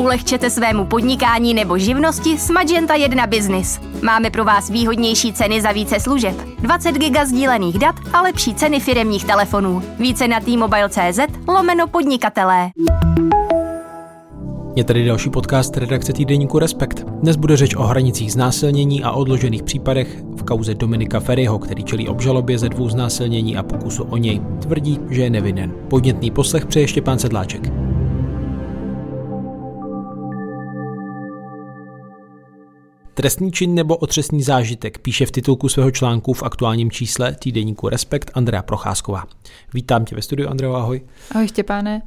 Ulehčete svému podnikání nebo živnosti s Magenta 1 Business. Máme pro vás výhodnější ceny za více služeb, 20 giga sdílených dat a lepší ceny firemních telefonů. Více na t-mobile.cz lomeno podnikatelé. Je tady další podcast redakce týdeníku Respekt. Dnes bude řeč o hranicích znásilnění a odložených případech v kauze Dominika Ferryho, který čelí obžalobě ze dvou znásilnění a pokusu o něj. Tvrdí, že je nevinen. Podnětný poslech přeje Štěpán Sedláček. Trestný čin nebo otřesný zážitek píše v titulku svého článku v aktuálním čísle týdeníku Respekt Andrea Procházková. Vítám tě ve studiu, Andrea, ahoj. Ahoj Štěpáne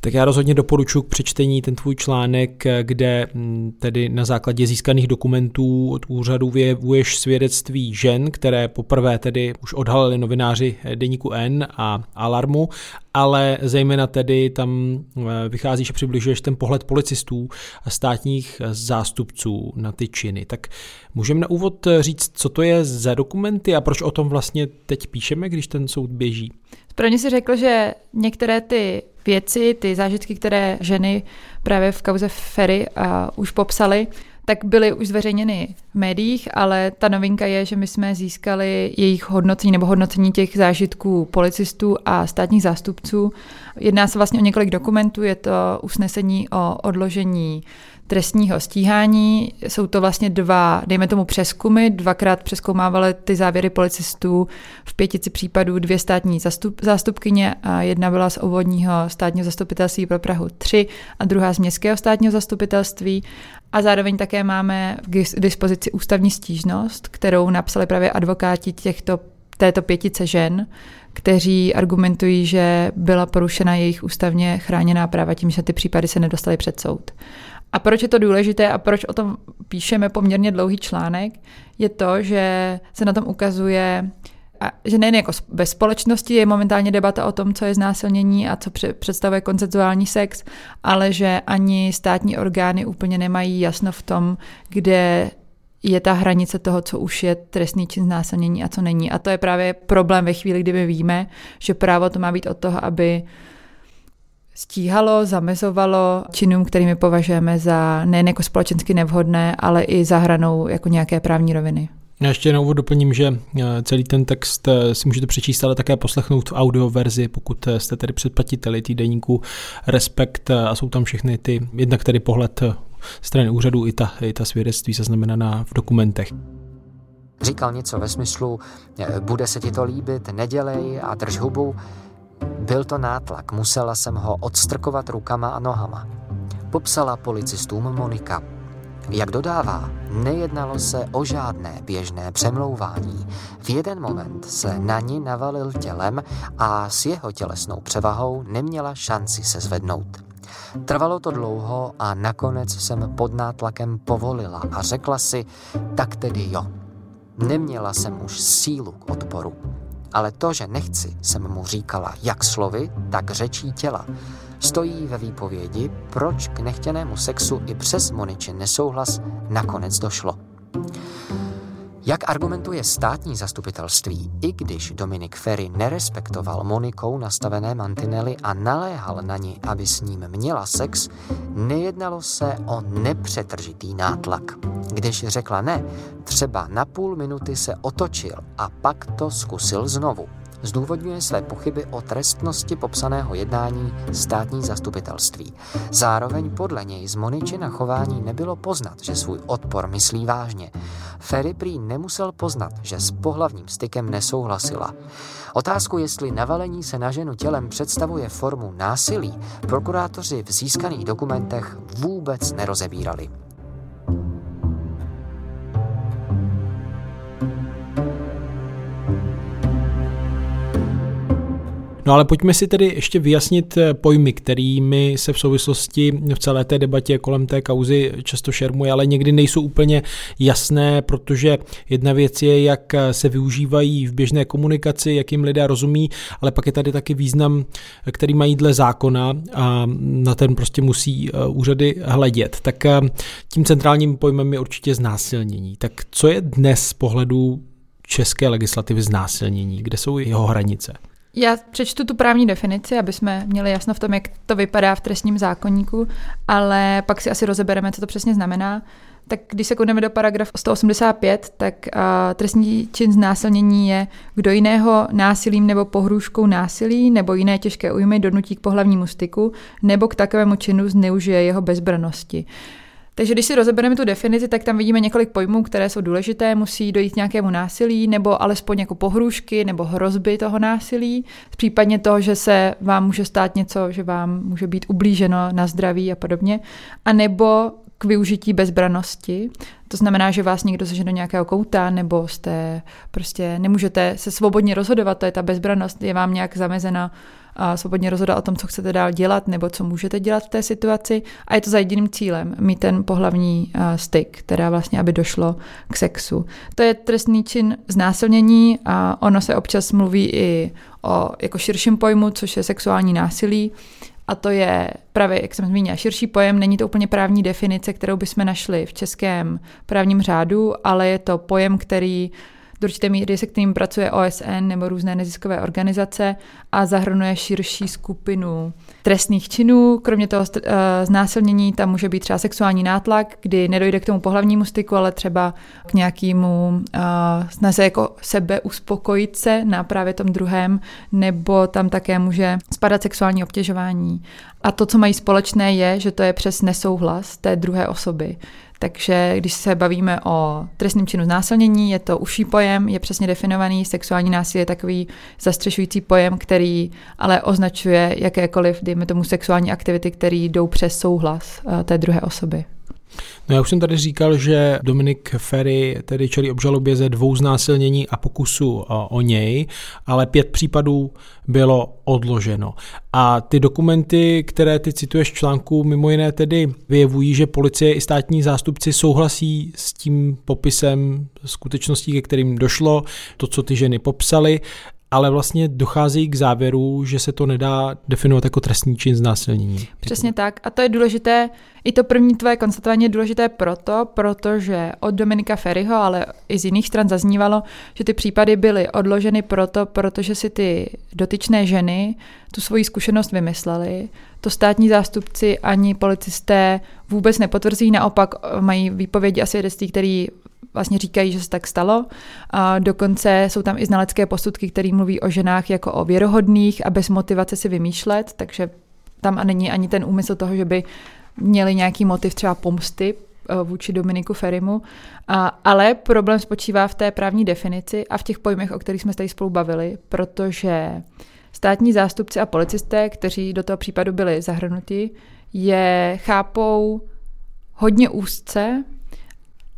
tak já rozhodně doporučuji k přečtení ten tvůj článek, kde mm, tedy na základě získaných dokumentů od úřadu vyjevuješ svědectví žen, které poprvé tedy už odhalili novináři deníku N a Alarmu, ale zejména tedy tam eh, vycházíš a přibližuješ ten pohled policistů a státních zástupců na ty činy. Tak můžeme na úvod říct, co to je za dokumenty a proč o tom vlastně teď píšeme, když ten soud běží? Správně si řekl, že některé ty věci, ty zážitky, které ženy právě v kauze Ferry a už popsaly, tak byly už zveřejněny v médiích, ale ta novinka je, že my jsme získali jejich hodnocení nebo hodnocení těch zážitků policistů a státních zástupců. Jedná se vlastně o několik dokumentů, je to usnesení o odložení trestního stíhání. Jsou to vlastně dva, dejme tomu přeskumy, dvakrát přeskoumávaly ty závěry policistů v pětici případů dvě státní zastup, zástupkyně a jedna byla z obvodního státního zastupitelství pro Prahu 3 a druhá z městského státního zastupitelství. A zároveň také máme k dispozici ústavní stížnost, kterou napsali právě advokáti těchto, této pětice žen, kteří argumentují, že byla porušena jejich ústavně chráněná práva tím, že ty případy se nedostaly před soud. A proč je to důležité a proč o tom píšeme poměrně dlouhý článek, je to, že se na tom ukazuje, a že nejen jako ve společnosti je momentálně debata o tom, co je znásilnění a co představuje konceptuální sex, ale že ani státní orgány úplně nemají jasno v tom, kde je ta hranice toho, co už je trestný čin znásilnění a co není. A to je právě problém ve chvíli, kdy my víme, že právo to má být od toho, aby stíhalo, zamezovalo činům, kterými považujeme za nejen jako společensky nevhodné, ale i za hranou jako nějaké právní roviny. Já ještě na úvod doplním, že eh, celý ten text eh, si můžete přečíst, ale také poslechnout v audio verzi, pokud eh, jste tedy předplatiteli týdeníku Respekt a jsou tam všechny ty, jednak tedy pohled strany úřadu i ta, i ta svědectví zaznamenaná v dokumentech. Říkal něco ve smyslu, bude se ti to líbit, nedělej a drž hubu. Byl to nátlak, musela jsem ho odstrkovat rukama a nohama. Popsala policistům Monika. Jak dodává, nejednalo se o žádné běžné přemlouvání. V jeden moment se na ní navalil tělem a s jeho tělesnou převahou neměla šanci se zvednout. Trvalo to dlouho a nakonec jsem pod nátlakem povolila a řekla si, tak tedy jo. Neměla jsem už sílu k odporu. Ale to, že nechci, jsem mu říkala jak slovy, tak řečí těla. Stojí ve výpovědi, proč k nechtěnému sexu i přes Moniči nesouhlas nakonec došlo. Jak argumentuje státní zastupitelství, i když Dominik Ferry nerespektoval Monikou nastavené mantinely a naléhal na ní, aby s ním měla sex, nejednalo se o nepřetržitý nátlak. Když řekla ne, třeba na půl minuty se otočil a pak to zkusil znovu zdůvodňuje své pochyby o trestnosti popsaného jednání státní zastupitelství. Zároveň podle něj z Moničina chování nebylo poznat, že svůj odpor myslí vážně. Ferry prý nemusel poznat, že s pohlavním stykem nesouhlasila. Otázku, jestli navalení se na ženu tělem představuje formu násilí, prokurátoři v získaných dokumentech vůbec nerozebírali. No ale pojďme si tedy ještě vyjasnit eh, pojmy, kterými se v souvislosti v celé té debatě kolem té kauzy často šermuje, ale někdy nejsou úplně jasné, protože jedna věc je, jak se využívají v běžné komunikaci, jak jim lidé rozumí, ale pak je tady taky význam, který mají dle zákona a na ten prostě musí eh, úřady hledět. Tak eh, tím centrálním pojmem je určitě znásilnění. Tak co je dnes z pohledu české legislativy znásilnění? Kde jsou jeho hranice? Já přečtu tu právní definici, aby jsme měli jasno v tom, jak to vypadá v trestním zákonníku, ale pak si asi rozebereme, co to přesně znamená. Tak když se koukneme do paragraf 185, tak uh, trestní čin znásilnění je, kdo jiného násilím nebo pohrůžkou násilí nebo jiné těžké újmy donutí k pohlavnímu styku nebo k takovému činu zneužije jeho bezbranosti. Takže když si rozebereme tu definici, tak tam vidíme několik pojmů, které jsou důležité. Musí dojít nějakému násilí, nebo alespoň jako pohrůžky, nebo hrozby toho násilí. Případně to, že se vám může stát něco, že vám může být ublíženo na zdraví a podobně. A nebo k využití bezbranosti. To znamená, že vás někdo zažene do nějakého kouta, nebo jste prostě nemůžete se svobodně rozhodovat, to je ta bezbranost, je vám nějak zamezena a svobodně rozhodovat o tom, co chcete dál dělat nebo co můžete dělat v té situaci a je to za jediným cílem, mít ten pohlavní styk, teda vlastně, aby došlo k sexu. To je trestný čin znásilnění a ono se občas mluví i o jako širším pojmu, což je sexuální násilí. A to je právě, jak jsem zmínila, širší pojem. Není to úplně právní definice, kterou bychom našli v českém právním řádu, ale je to pojem, který do určité míry, se kterým pracuje OSN nebo různé neziskové organizace a zahrnuje širší skupinu trestných činů. Kromě toho eh, znásilnění tam může být třeba sexuální nátlak, kdy nedojde k tomu pohlavnímu styku, ale třeba k nějakému uh, snaze jako sebe uspokojit se na právě tom druhém, nebo tam také může spadat sexuální obtěžování. A to, co mají společné, je, že to je přes nesouhlas té druhé osoby. Takže když se bavíme o trestním činu znásilnění, je to užší pojem, je přesně definovaný. Sexuální násilí je takový zastřešující pojem, který ale označuje jakékoliv, dejme tomu, sexuální aktivity, které jdou přes souhlas eh, té druhé osoby. No já už jsem tady říkal, že Dominik Ferry tedy čelí obžalobě ze dvou znásilnění a pokusu o, o něj, ale pět případů bylo odloženo. A ty dokumenty, které ty cituješ v článku, mimo jiné tedy vyjevují, že policie i státní zástupci souhlasí s tím popisem skutečností, ke kterým došlo, to, co ty ženy popsaly, ale vlastně dochází k závěru, že se to nedá definovat jako trestní čin znásilnění. Přesně tak. A to je důležité, i to první tvoje konstatování je důležité proto, protože od Dominika Ferryho, ale i z jiných stran zaznívalo, že ty případy byly odloženy proto, protože si ty dotyčné ženy tu svoji zkušenost vymysleli. To státní zástupci ani policisté vůbec nepotvrzí, naopak mají výpovědi a svědectví, které vlastně říkají, že se tak stalo. A dokonce jsou tam i znalecké posudky, které mluví o ženách jako o věrohodných a bez motivace si vymýšlet, takže tam a není ani ten úmysl toho, že by měli nějaký motiv třeba pomsty eh, vůči Dominiku Ferimu, a, ale problém spočívá v té právní definici a v těch pojmech, o kterých jsme tady spolu bavili, protože státní zástupci a policisté, kteří do toho případu byli zahrnuti, je chápou hodně úzce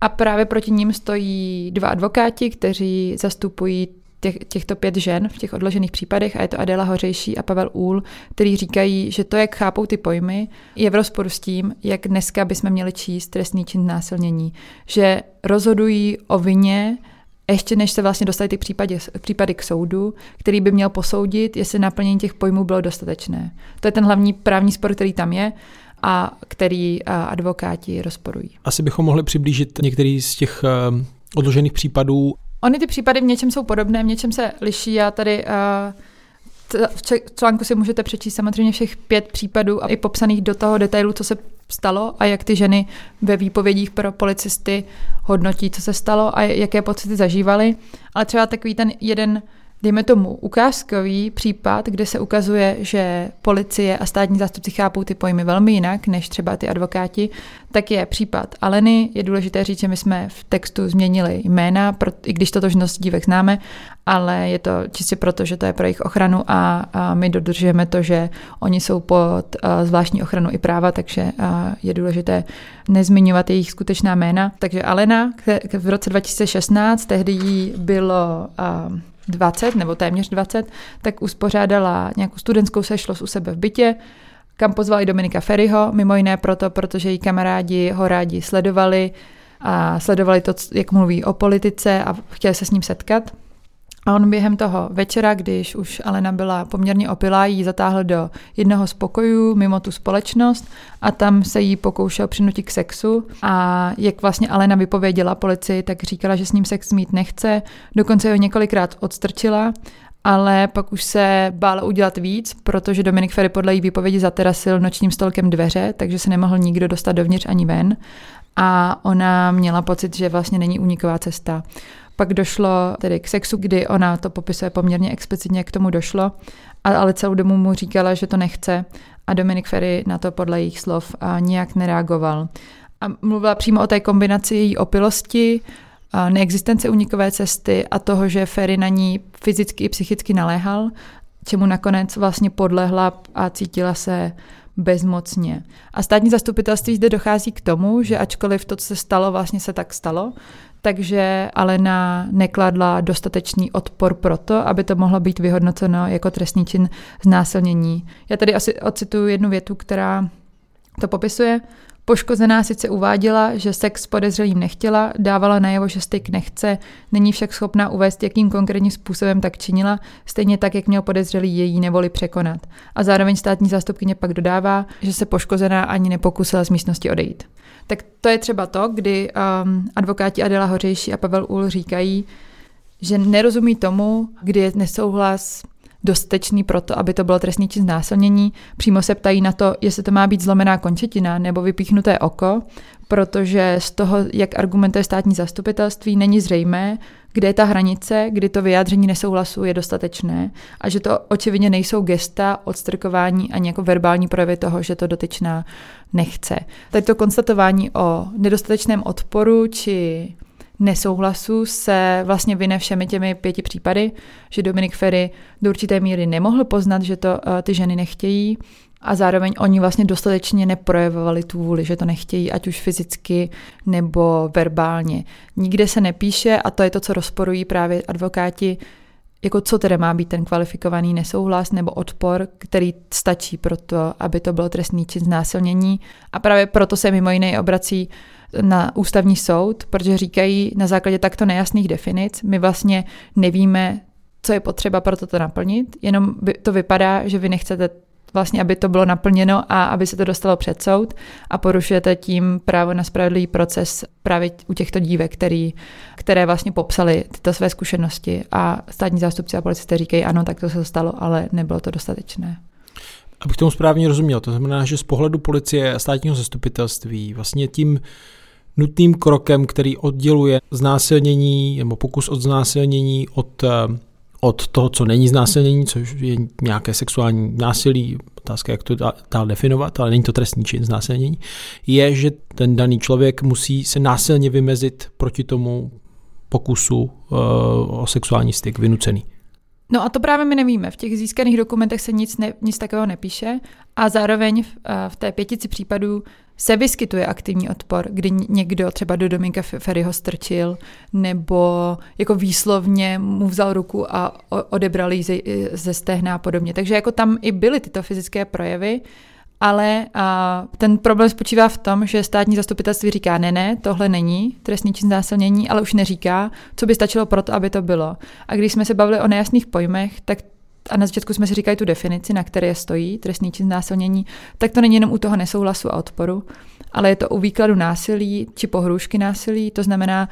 a právě proti ním stojí dva advokáti, kteří zastupují těch, těchto pět žen v těch odložených případech, a je to Adela Hořejší a Pavel Úl, který říkají, že to, jak chápou ty pojmy, je v rozporu s tím, jak dneska bychom měli číst trestný čin násilnění. Že rozhodují o vině ještě než se vlastně dostali ty případy, případy k soudu, který by měl posoudit, jestli naplnění těch pojmů bylo dostatečné. To je ten hlavní právní spor, který tam je a který advokáti rozporují. Asi bychom mohli přiblížit některý z těch eh, odložených případů. Ony ty případy v něčem jsou podobné, v něčem se liší. Já tady uh, v článku si můžete přečíst samozřejmě všech pět případů a i popsaných do toho detailu, co se stalo a jak ty ženy ve výpovědích pro policisty hodnotí, co se stalo a jaké pocity zažívaly. Ale třeba takový ten jeden dejme tomu, ukázkový případ, kde se ukazuje, že policie a státní zástupci chápou ty pojmy velmi jinak než třeba ty advokáti, tak je případ Aleny. Je důležité říct, že my jsme v textu změnili jména, i když totožnost dívek známe, ale je to čistě proto, že to je pro jejich ochranu a, my dodržujeme to, že oni jsou pod zvláštní ochranu i práva, takže je důležité nezmiňovat jejich skutečná jména. Takže Alena v roce 2016, tehdy jí bylo 20 nebo téměř 20, tak uspořádala nějakou studentskou sešlost u sebe v bytě, kam pozvali Dominika Ferryho, mimo jiné proto, protože její kamarádi ho rádi sledovali a sledovali to, jak mluví o politice a chtěli se s ním setkat. A on během toho večera, když už Alena byla poměrně opilá, jí zatáhl do jednoho z pokojů mimo tu společnost a tam se jí pokoušel přinutit k sexu. A jak vlastně Alena vypověděla policii, tak říkala, že s ním sex mít nechce, dokonce ho několikrát odstrčila ale pak už se bála udělat víc, protože Dominik Ferry podle její výpovědi zaterasil nočním stolkem dveře, takže se nemohl nikdo dostat dovnitř ani ven a ona měla pocit, že vlastně není uniková cesta. Pak došlo tedy k sexu, kdy ona to popisuje poměrně explicitně, jak k tomu došlo, ale celou dobu mu říkala, že to nechce a Dominik Ferry na to podle jejich slov nijak nereagoval. A mluvila přímo o té kombinaci její opilosti, neexistence unikové cesty a toho, že Ferry na ní fyzicky i psychicky naléhal, čemu nakonec vlastně podlehla a cítila se bezmocně. A státní zastupitelství zde dochází k tomu, že ačkoliv to, co se stalo, vlastně se tak stalo, takže Alena nekladla dostatečný odpor pro to, aby to mohlo být vyhodnoceno jako trestný čin znásilnění. Já tady asi ocituju jednu větu, která to popisuje. Poškozená sice uváděla, že sex s podezřelým nechtěla, dávala najevo, že styk nechce, není však schopná uvést, jakým konkrétním způsobem tak činila, stejně tak, jak měl podezřelý její nevoli překonat. A zároveň státní zástupkyně pak dodává, že se poškozená ani nepokusila z místnosti odejít. Tak to je třeba to, kdy um, advokáti Adela Hořejší a Pavel Ul říkají, že nerozumí tomu, kdy je nesouhlas dostatečný pro to, aby to bylo trestný čin znásilnění. Přímo se ptají na to, jestli to má být zlomená končetina nebo vypíchnuté oko, protože z toho, jak argumentuje státní zastupitelství, není zřejmé, kde je ta hranice, kdy to vyjádření nesouhlasu je dostatečné a že to očividně nejsou gesta, odstrkování ani jako verbální projevy toho, že to dotyčná nechce. Tady to konstatování o nedostatečném odporu či nesouhlasu se vlastně vyne všemi těmi pěti případy, že Dominik Ferry do určité míry nemohl poznat, že to uh, ty ženy nechtějí a zároveň oni vlastně dostatečně neprojevovali tu vůli, že to nechtějí, ať už fyzicky nebo verbálně. Nikde se nepíše, a to je to, co rozporují právě advokáti, jako co tedy má být ten kvalifikovaný nesouhlas nebo odpor, který stačí pro to, aby to bylo trestný čin znásilnění. A právě proto se mimo jiné obrací na ústavní soud, protože říkají na základě takto nejasných definic, my vlastně nevíme, co je potřeba pro toto naplnit, jenom to vypadá, že vy nechcete vlastně, aby to bylo naplněno a aby se to dostalo před soud a porušujete tím právo na spravedlivý proces právě u těchto dívek, který, které vlastně popsali tyto své zkušenosti a státní zástupci a policisté říkají, ano, tak to se stalo, ale nebylo to dostatečné. Abych tomu správně rozuměl, to znamená, že z pohledu policie a státního zastupitelství vlastně tím nutným krokem, který odděluje znásilnění nebo pokus od znásilnění od, eh, od toho, co není znásilnění, což je nějaké sexuální násilí, otázka, jak to dál definovat, ale není to trestní čin znásilnění, je, že ten daný člověk musí se násilně vymezit proti tomu pokusu uh, o sexuální styk vynucený. No a to právě my nevíme. V těch získaných dokumentech se nic, ne, nic takového nepíše a zároveň v, eh, v té pětici případů se vyskytuje aktivní odpor, kdy někdo třeba do Dominka Ferryho strčil nebo jako výslovně mu vzal ruku a odebral ji ze, ze stehna a podobně. Takže jako tam i byly tyto fyzické projevy, ale a ten problém spočívá v tom, že státní zastupitelství říká, ne, ne, tohle není trestný čin znásilnění, ale už neříká, co by stačilo pro to, aby to bylo. A když jsme se bavili o nejasných pojmech, tak a na začátku jsme si říkali tu definici, na které stojí trestný čin znásilnění, tak to není jenom u toho nesouhlasu a odporu, ale je to u výkladu násilí či pohrůžky násilí, to znamená,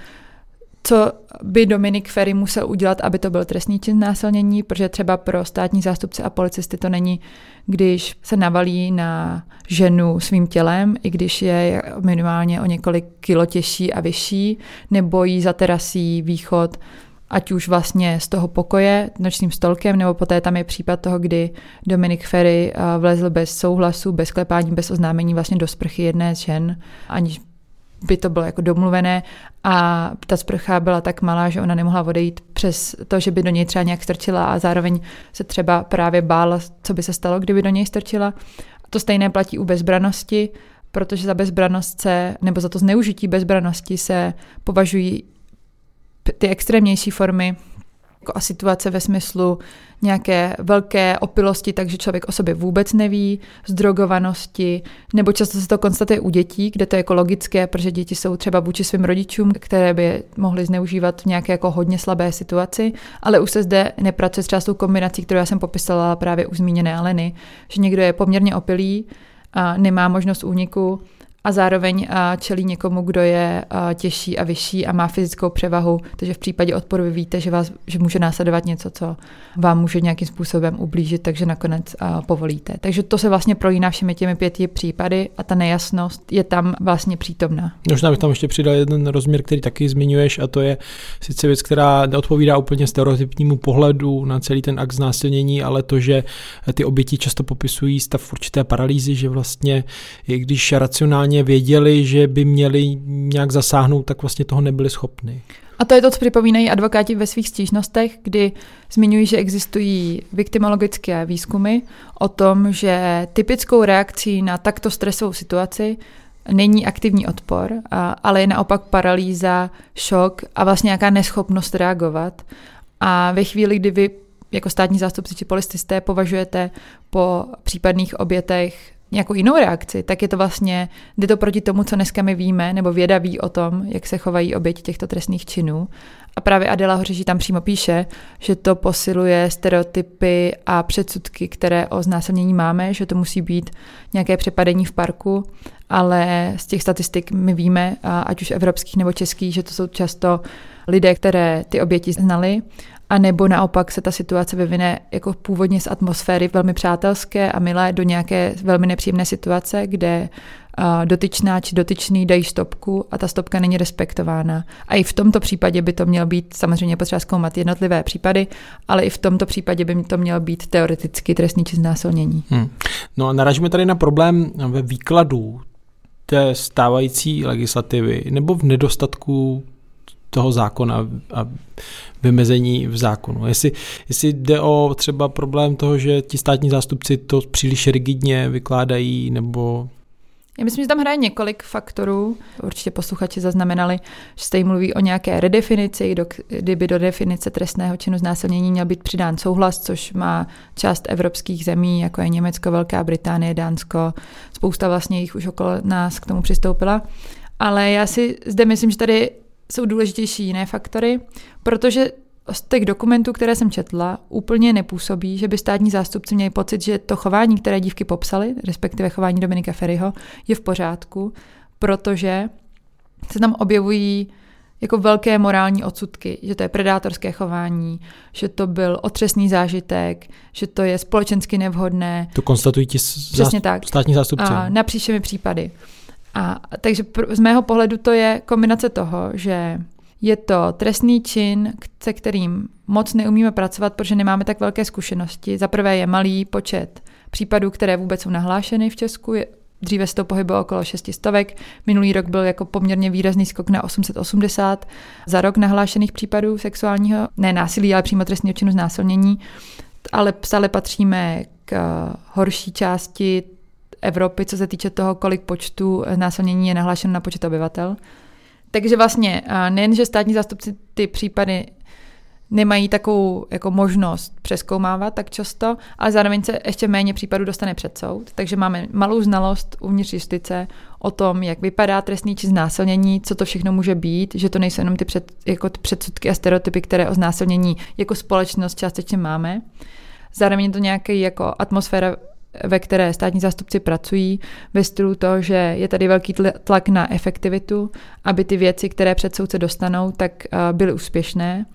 co by Dominik Ferry musel udělat, aby to byl trestný čin násilnění, protože třeba pro státní zástupce a policisty to není, když se navalí na ženu svým tělem, i když je minimálně o několik kilo těžší a vyšší, nebo jí zaterasí východ ať už vlastně z toho pokoje nočním stolkem, nebo poté tam je případ toho, kdy Dominik Ferry eh, vlezl bez souhlasu, bez klepání, bez oznámení vlastně do sprchy jedné z žen, aniž by to bylo jako domluvené a ta sprcha byla tak malá, že ona nemohla odejít přes to, že by do něj třeba nějak strčila a zároveň se třeba právě bála, co by se stalo, kdyby do něj strčila. To stejné platí u bezbranosti, protože za bezbranost se, nebo za to zneužití bezbranosti se považují ty extrémnější formy jako a situace ve smyslu nějaké velké opilosti, takže člověk o sobě vůbec neví, zdrogovanosti, nebo často se to konstatuje u dětí, kde to je jako logické, protože děti jsou třeba vůči svým rodičům, které by mohly zneužívat v nějaké jako hodně slabé situaci, ale už se zde nepracuje s částou kombinací, kterou já jsem popisala právě u zmíněné Aleny, že někdo je poměrně opilý a nemá možnost úniku a zároveň čelí někomu, kdo je těžší a vyšší a má fyzickou převahu, takže v případě odporu vy víte, že, vás, že může následovat něco, co vám může nějakým způsobem ublížit, takže nakonec povolíte. Takže to se vlastně prolíná všemi těmi pěti případy a ta nejasnost je tam vlastně přítomná. Možná bych tam ještě přidal jeden rozměr, který taky zmiňuješ, a to je sice věc, která neodpovídá úplně stereotypnímu pohledu na celý ten akt znásilnění, ale to, že ty oběti často popisují stav určité paralýzy, že vlastně, i když racionálně minimálně věděli, že by měli nějak zasáhnout, tak vlastně toho nebyli schopni. A to je to, co připomínají advokáti ve svých stížnostech, kdy zmiňují, že existují viktimologické výzkumy o tom, že typickou reakcí na takto stresovou situaci není aktivní odpor, ale je naopak paralýza, šok a vlastně nějaká neschopnost reagovat. A ve chvíli, kdy vy jako státní zástupci či policisté považujete po případných obětech nějakou jinou reakci, tak je to vlastně, jde to proti tomu, co dneska my víme, nebo věda ví o tom, jak se chovají oběti těchto trestných činů. A právě Adela Hořeží tam přímo píše, že to posiluje stereotypy a předsudky, které o znásilnění máme, že to musí být nějaké přepadení v parku, ale z těch statistik my víme, ať už evropských nebo českých, že to jsou často lidé, které ty oběti znali a nebo naopak se ta situace vyvine jako původně z atmosféry velmi přátelské a milé do nějaké velmi nepříjemné situace, kde dotyčná či dotyčný dají stopku a ta stopka není respektována. A i v tomto případě by to mělo být samozřejmě potřeba zkoumat jednotlivé případy, ale i v tomto případě by to mělo být teoreticky trestný či znásilnění. Hmm. No a naražíme tady na problém ve výkladu té stávající legislativy nebo v nedostatku toho zákona a vymezení v zákonu. Jestli, jestli jde o třeba problém toho, že ti státní zástupci to příliš rigidně vykládají, nebo já myslím, že tam hraje několik faktorů. Určitě posluchači zaznamenali, že se mluví o nějaké redefinici, kdyby do definice trestného činu znásilnění měl být přidán souhlas, což má část evropských zemí, jako je Německo, Velká Británie, Dánsko. Spousta vlastně jich už okolo nás k tomu přistoupila. Ale já si zde myslím, že tady jsou důležitější jiné faktory, protože z těch dokumentů, které jsem četla, úplně nepůsobí, že by státní zástupci měli pocit, že to chování, které dívky popsaly, respektive chování Dominika Ferryho, je v pořádku, protože se tam objevují jako velké morální odsudky, že to je predátorské chování, že to byl otřesný zážitek, že to je společensky nevhodné. To konstatují ti Přesně tak. státní zástupci. A napříč všemi případy. A takže z mého pohledu to je kombinace toho, že je to trestný čin, se kterým moc neumíme pracovat, protože nemáme tak velké zkušenosti. Za prvé je malý počet případů, které vůbec jsou nahlášeny v Česku. Dříve se to pohybilo okolo 600. Minulý rok byl jako poměrně výrazný skok na 880 za rok nahlášených případů sexuálního, ne násilí, ale přímo trestního činu znásilnění. Ale stále patříme k horší části Evropy, co se týče toho, kolik počtu násilnění je nahlášeno na počet obyvatel. Takže vlastně nejen, že státní zástupci ty případy nemají takovou jako možnost přeskoumávat tak často, ale zároveň se ještě méně případů dostane před soud. Takže máme malou znalost uvnitř justice o tom, jak vypadá trestný či znásilnění, co to všechno může být, že to nejsou jenom ty, před, jako ty předsudky a stereotypy, které o znásilnění jako společnost částečně máme. Zároveň je to nějaký jako atmosféra ve které státní zástupci pracují, ve stylu toho, že je tady velký tlak na efektivitu, aby ty věci, které před soudce dostanou, tak eh, byly úspěšné.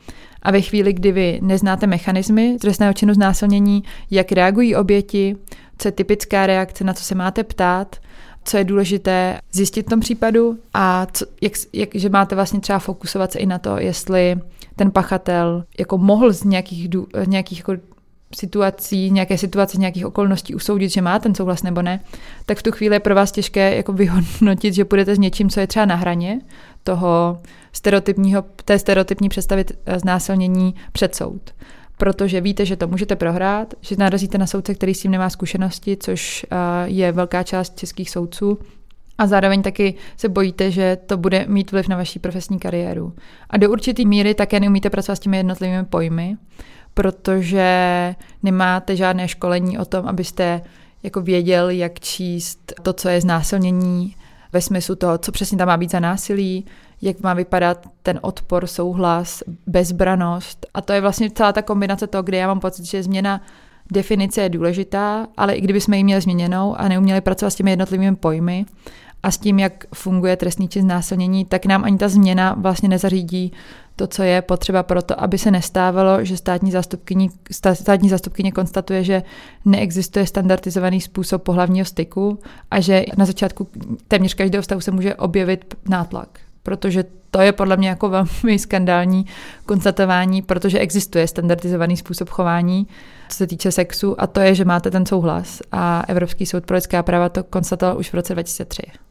A ve chvíli, kdy vy neznáte mechanismy trestného činu znásilnění, jak reagují oběti, co je typická reakce, na co se máte ptát, co je důležité zjistit v tom případu a co, jak, jak, že máte vlastně třeba fokusovat se i na to, jestli ten pachatel jako mohl z nějakých, nějakých jako situací, nějaké situace, nějakých okolností usoudit, že má ten souhlas nebo ne, tak v tu chvíli je pro vás těžké jako vyhodnotit, že půjdete s něčím, co je třeba na hraně toho stereotypního, té stereotypní představy eh, znásilnění před soud. Protože víte, že to můžete prohrát, že narazíte na soudce, který s tím nemá zkušenosti, což eh, je velká část českých soudců, a zároveň taky se bojíte, že to bude mít vliv na vaší profesní kariéru. A do určité míry také neumíte pracovat s těmi jednotlivými pojmy, protože nemáte žádné školení o tom, abyste jako věděl, jak číst to, co je znásilnění, ve smyslu toho, co přesně tam má být za násilí, jak má vypadat ten odpor, souhlas, bezbranost. A to je vlastně celá ta kombinace toho, kde já mám pocit, že změna definice je důležitá, ale i kdybychom ji měli změněnou a neuměli pracovat s těmi jednotlivými pojmy a s tím, jak funguje trestný čin znásilnění, tak nám ani ta změna vlastně nezařídí to, co je potřeba pro to, aby se nestávalo, že státní zástupkyně, státní zástupkyně konstatuje, že neexistuje standardizovaný způsob pohlavního styku a že na začátku téměř každého vztahu se může objevit nátlak. Protože to je podle mě jako velmi skandální konstatování, protože existuje standardizovaný způsob chování, co se týče sexu, a to je, že máte ten souhlas. A Evropský soud pro lidská práva to konstatoval už v roce 2003.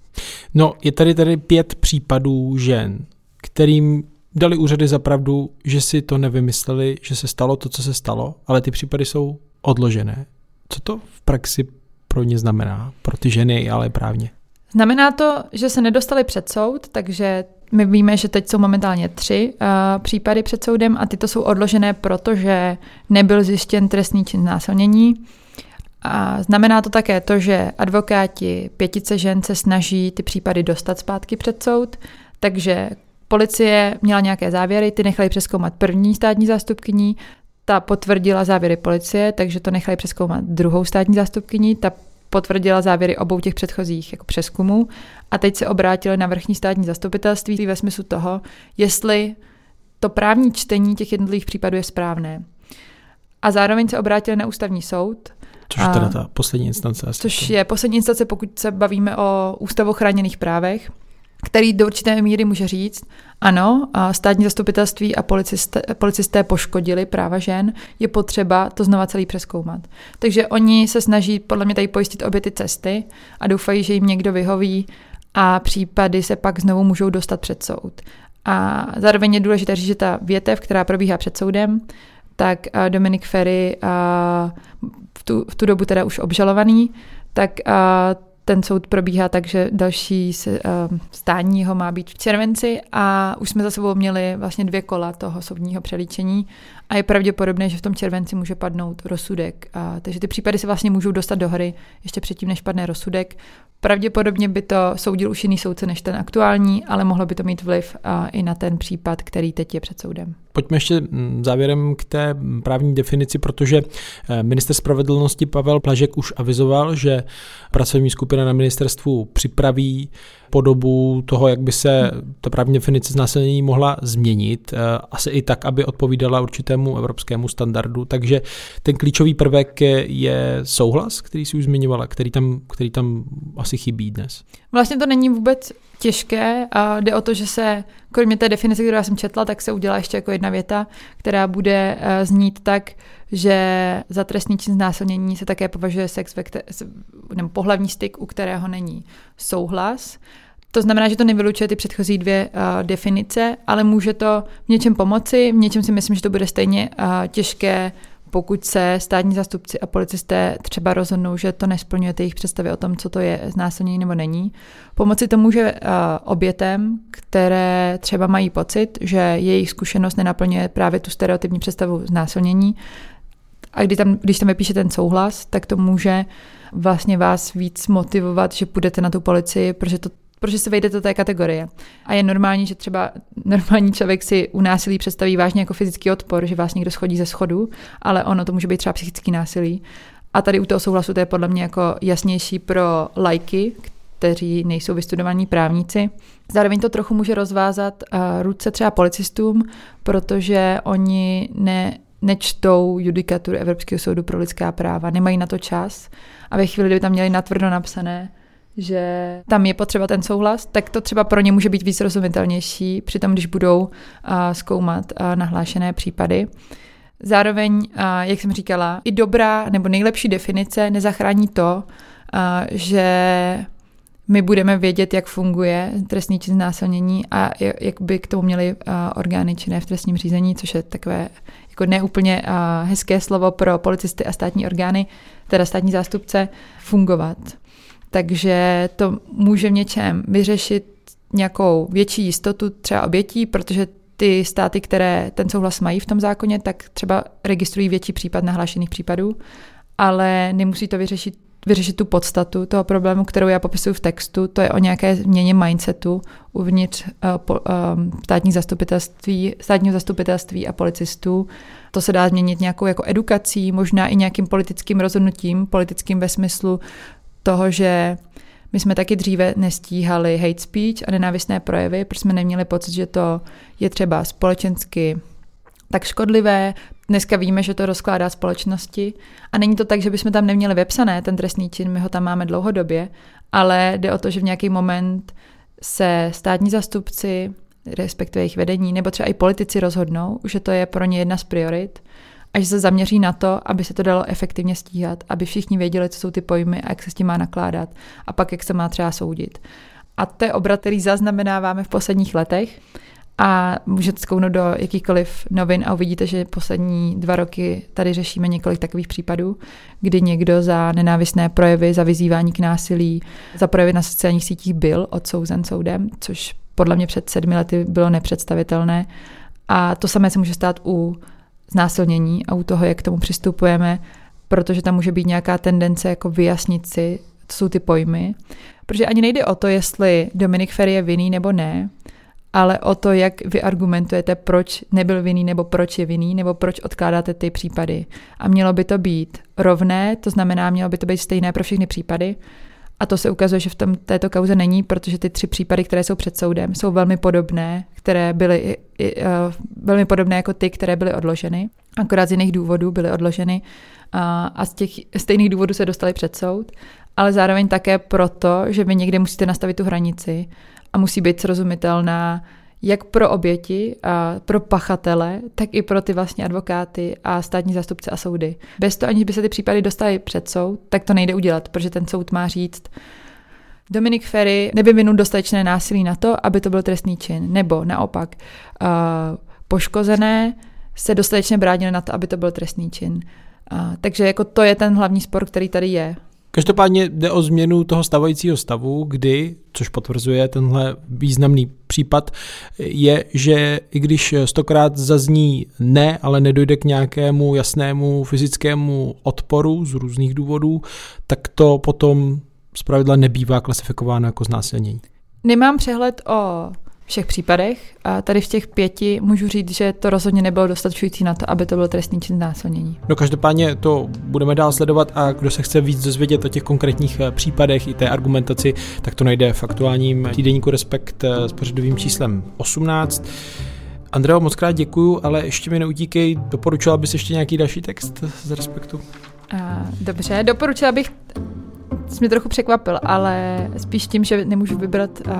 No, je tady tady pět případů žen, kterým dali úřady za pravdu, že si to nevymysleli, že se stalo to, co se stalo, ale ty případy jsou odložené. Co to v praxi pro ně znamená? Pro ty ženy, ale právně. Znamená to, že se nedostali před soud, takže my víme, že teď jsou momentálně tři uh, případy před soudem a tyto jsou odložené, protože nebyl zjištěn trestný čin znásilnění. A znamená to také to, že advokáti pětice žen se snaží ty případy dostat zpátky před soud, takže policie měla nějaké závěry, ty nechali přeskoumat první státní zástupkyní, ta potvrdila závěry policie, takže to nechali přeskoumat druhou státní zástupkyní, ta potvrdila závěry obou těch předchozích jako přeskumů a teď se obrátili na vrchní státní zastupitelství ve smyslu toho, jestli to právní čtení těch jednotlivých případů je správné. A zároveň se obrátili na ústavní soud. Což je teda ta poslední instance. Což je poslední instance, pokud se bavíme o ústavu chráněných právech který do určité míry může říct, ano, státní zastupitelství a policisté, policisté poškodili práva žen, je potřeba to znova celý přeskoumat. Takže oni se snaží podle mě tady pojistit obě ty cesty a doufají, že jim někdo vyhoví a případy se pak znovu můžou dostat před soud. A zároveň je důležité říct, že ta větev, která probíhá před soudem, tak Dominik Ferry v tu, v tu dobu teda už obžalovaný, tak ten soud probíhá tak, že další stání ho má být v červenci a už jsme za sebou měli vlastně dvě kola toho soudního přelíčení a je pravděpodobné, že v tom červenci může padnout rozsudek. A, takže ty případy se vlastně můžou dostat do hry ještě předtím, než padne rozsudek. Pravděpodobně by to soudil už jiný soudce než ten aktuální, ale mohlo by to mít vliv a, i na ten případ, který teď je před soudem. Pojďme ještě závěrem k té právní definici, protože eh, minister spravedlnosti Pavel Plažek už avizoval, že pracovní skupina na ministerstvu připraví podobu toho, jak by se ta právní definice znásilnění mohla změnit, eh, asi i tak, aby odpovídala určitému evropskému standardu. Takže ten klíčový prvek je souhlas, který si už zmiňovala, který tam, který tam asi chybí dnes. Vlastně to není vůbec těžké a jde o to, že se, kromě té definice, kterou já jsem četla, tak se udělá ještě jako jedna věta, která bude eh, znít tak, že za trestný čin znásilnění se také považuje sex, ve kter- nebo pohlavní styk, u kterého není souhlas. To znamená, že to nevylučuje ty předchozí dvě uh, definice, ale může to v něčem pomoci, v něčem si myslím, že to bude stejně uh, těžké, pokud se státní zástupci a policisté třeba rozhodnou, že to nesplňuje jejich představy o tom, co to je znásilnění nebo není. Pomoci to může uh, obětem, které třeba mají pocit, že jejich zkušenost nenaplňuje právě tu stereotypní představu znásilnění. A když tam, když tam vypíše ten souhlas, tak to může vlastně vás víc motivovat, že půjdete na tu policii, protože to protože se vejde do té kategorie. A je normální, že třeba normální člověk si u násilí představí vážně jako fyzický odpor, že vás někdo schodí ze schodu, ale ono to může být třeba psychický násilí. A tady u toho souhlasu to je podle mě jako jasnější pro lajky, kteří nejsou vystudovaní právníci. Zároveň to trochu může rozvázat uh, ruce třeba policistům, protože oni ne, nečtou judikaturu Evropského soudu pro lidská práva, nemají na to čas a ve chvíli, kdyby tam měli natvrdo napsané, že tam je potřeba ten souhlas, tak to třeba pro ně může být víc rozumitelnější, přitom když budou zkoumat nahlášené případy. Zároveň, jak jsem říkala, i dobrá nebo nejlepší definice nezachrání to, že my budeme vědět, jak funguje trestný čin znásilnění a jak by k tomu měly orgány činné v trestním řízení, což je takové jako neúplně hezké slovo pro policisty a státní orgány, teda státní zástupce, fungovat. Takže to může v něčem vyřešit nějakou větší jistotu třeba obětí, protože ty státy, které ten souhlas mají v tom zákoně, tak třeba registrují větší případ nahlášených případů, ale nemusí to vyřešit vyřešit tu podstatu toho problému, kterou já popisuju v textu, to je o nějaké změně mindsetu uvnitř po, uh, státních zastupitelství, státního zastupitelství a policistů. To se dá změnit nějakou jako edukací, možná i nějakým politickým rozhodnutím, politickým ve smyslu toho, že My jsme taky dříve nestíhali hate speech a nenávistné projevy, protože jsme neměli pocit, že to je třeba společensky tak škodlivé. Dneska víme, že to rozkládá společnosti a není to tak, že bychom tam neměli vepsané ten trestný čin, my ho tam máme dlouhodobě, ale jde o to, že v nějaký moment se státní zastupci, respektive jejich vedení, nebo třeba i politici rozhodnou, že to je pro ně jedna z priorit a že se zaměří na to, aby se to dalo efektivně stíhat, aby všichni věděli, co jsou ty pojmy a jak se s tím má nakládat a pak jak se má třeba soudit. A to je obrat, který zaznamenáváme v posledních letech a můžete zkouknout do jakýchkoliv novin a uvidíte, že poslední dva roky tady řešíme několik takových případů, kdy někdo za nenávistné projevy, za vyzývání k násilí, za projevy na sociálních sítích byl odsouzen soudem, což podle mě před sedmi lety bylo nepředstavitelné. A to samé se může stát u znásilnění a u toho, jak k tomu přistupujeme, protože tam může být nějaká tendence jako vyjasnit si, co jsou ty pojmy. Protože ani nejde o to, jestli Dominik Ferry je vinný nebo ne, ale o to, jak vy argumentujete, proč nebyl vinný nebo proč je vinný, nebo proč odkládáte ty případy. A mělo by to být rovné, to znamená, mělo by to být stejné pro všechny případy. A to se ukazuje, že v tom, této kauze není, protože ty tři případy, které jsou před soudem, jsou velmi podobné, které byly uh, velmi podobné jako ty, které byly odloženy. Akorát z jiných důvodů byly odloženy a, a z těch stejných důvodů se dostali před soud, ale zároveň také proto, že vy někde musíte nastavit tu hranici a musí být srozumitelná jak pro oběti a pro pachatele, tak i pro ty vlastně advokáty a státní zástupce a soudy. Bez toho, aniž by se ty případy dostaly před soud, tak to nejde udělat, protože ten soud má říct, Dominik Ferry nevyvinul dostatečné násilí na to, aby to byl trestný čin. Nebo naopak, uh, poškozené se dostatečně bránili na to, aby to byl trestný čin. Uh, takže jako to je ten hlavní spor, který tady je. Každopádně jde o změnu toho stavajícího stavu, kdy, což potvrzuje tenhle významný případ, je, že i když stokrát zazní ne, ale nedojde k nějakému jasnému fyzickému odporu z různých důvodů, tak to potom zpravidla nebývá klasifikováno jako znásilnění. Nemám přehled o všech případech. A tady v těch pěti můžu říct, že to rozhodně nebylo dostačující na to, aby to byl trestný čin znásilnění. No každopádně to budeme dál sledovat a kdo se chce víc dozvědět o těch konkrétních eh, případech i té argumentaci, tak to najde v aktuálním týdeníku Respekt eh, s pořadovým číslem 18. Andreo, moc krát děkuju, ale ještě mi neutíkej, doporučila bys ještě nějaký další text z Respektu? Dobře, doporučila bych jsi mě trochu překvapil, ale spíš tím, že nemůžu vybrat uh,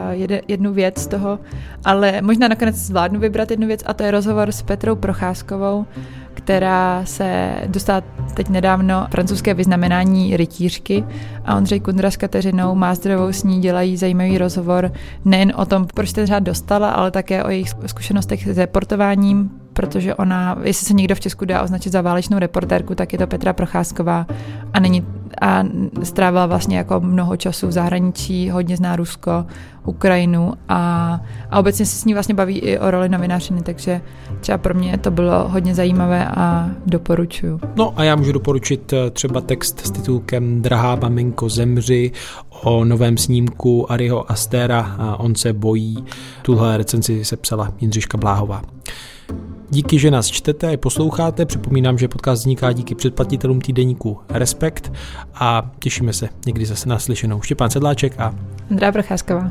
jednu věc z toho, ale možná nakonec zvládnu vybrat jednu věc a to je rozhovor s Petrou Procházkovou, která se dostala teď nedávno francouzské vyznamenání rytířky a Ondřej Kundra s Kateřinou Mázdrovou s ní dělají zajímavý rozhovor nejen o tom, proč ten řád dostala, ale také o jejich zkušenostech s reportováním, protože ona, jestli se někdo v Česku dá označit za válečnou reportérku, tak je to Petra Procházková a není a strávila vlastně jako mnoho času v zahraničí, hodně zná Rusko, Ukrajinu a, a obecně se s ní vlastně baví i o roli novinářiny, takže třeba pro mě to bylo hodně zajímavé a doporučuju. No a já můžu doporučit eh, třeba text s titulkem Drahá maminko zemři o novém snímku Ariho Astera a On se bojí. Tuhle recenzi se psala Jindřiška Bláhová. Díky, že nás čtete a posloucháte. Připomínám, že podcast vzniká díky předplatitelům týdeníku Respekt a těšíme se někdy zase na slyšenou. Štěpán Sedláček a Andrá Procházková.